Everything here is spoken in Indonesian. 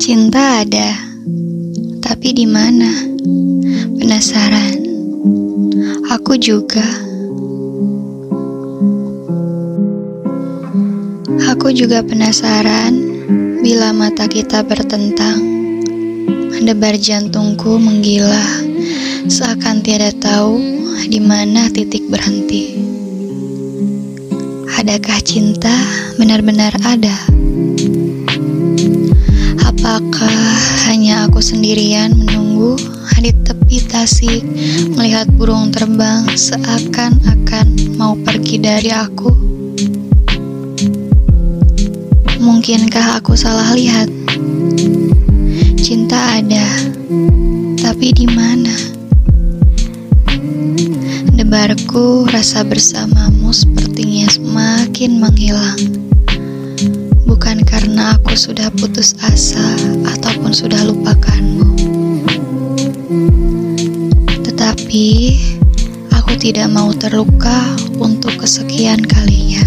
Cinta ada, tapi di mana? Penasaran. Aku juga. Aku juga penasaran bila mata kita bertentang. Mendebar jantungku menggila, seakan tiada tahu di mana titik berhenti. Adakah cinta benar-benar ada? Apakah hanya aku sendirian menunggu di tepi tasik melihat burung terbang seakan-akan mau pergi dari aku? Mungkinkah aku salah lihat? Cinta ada, tapi di mana? Debarku rasa bersamamu sepertinya semakin menghilang. Bukan karena aku sudah putus asa ataupun sudah lupakanmu. Tetapi aku tidak mau terluka untuk kesekian kalinya.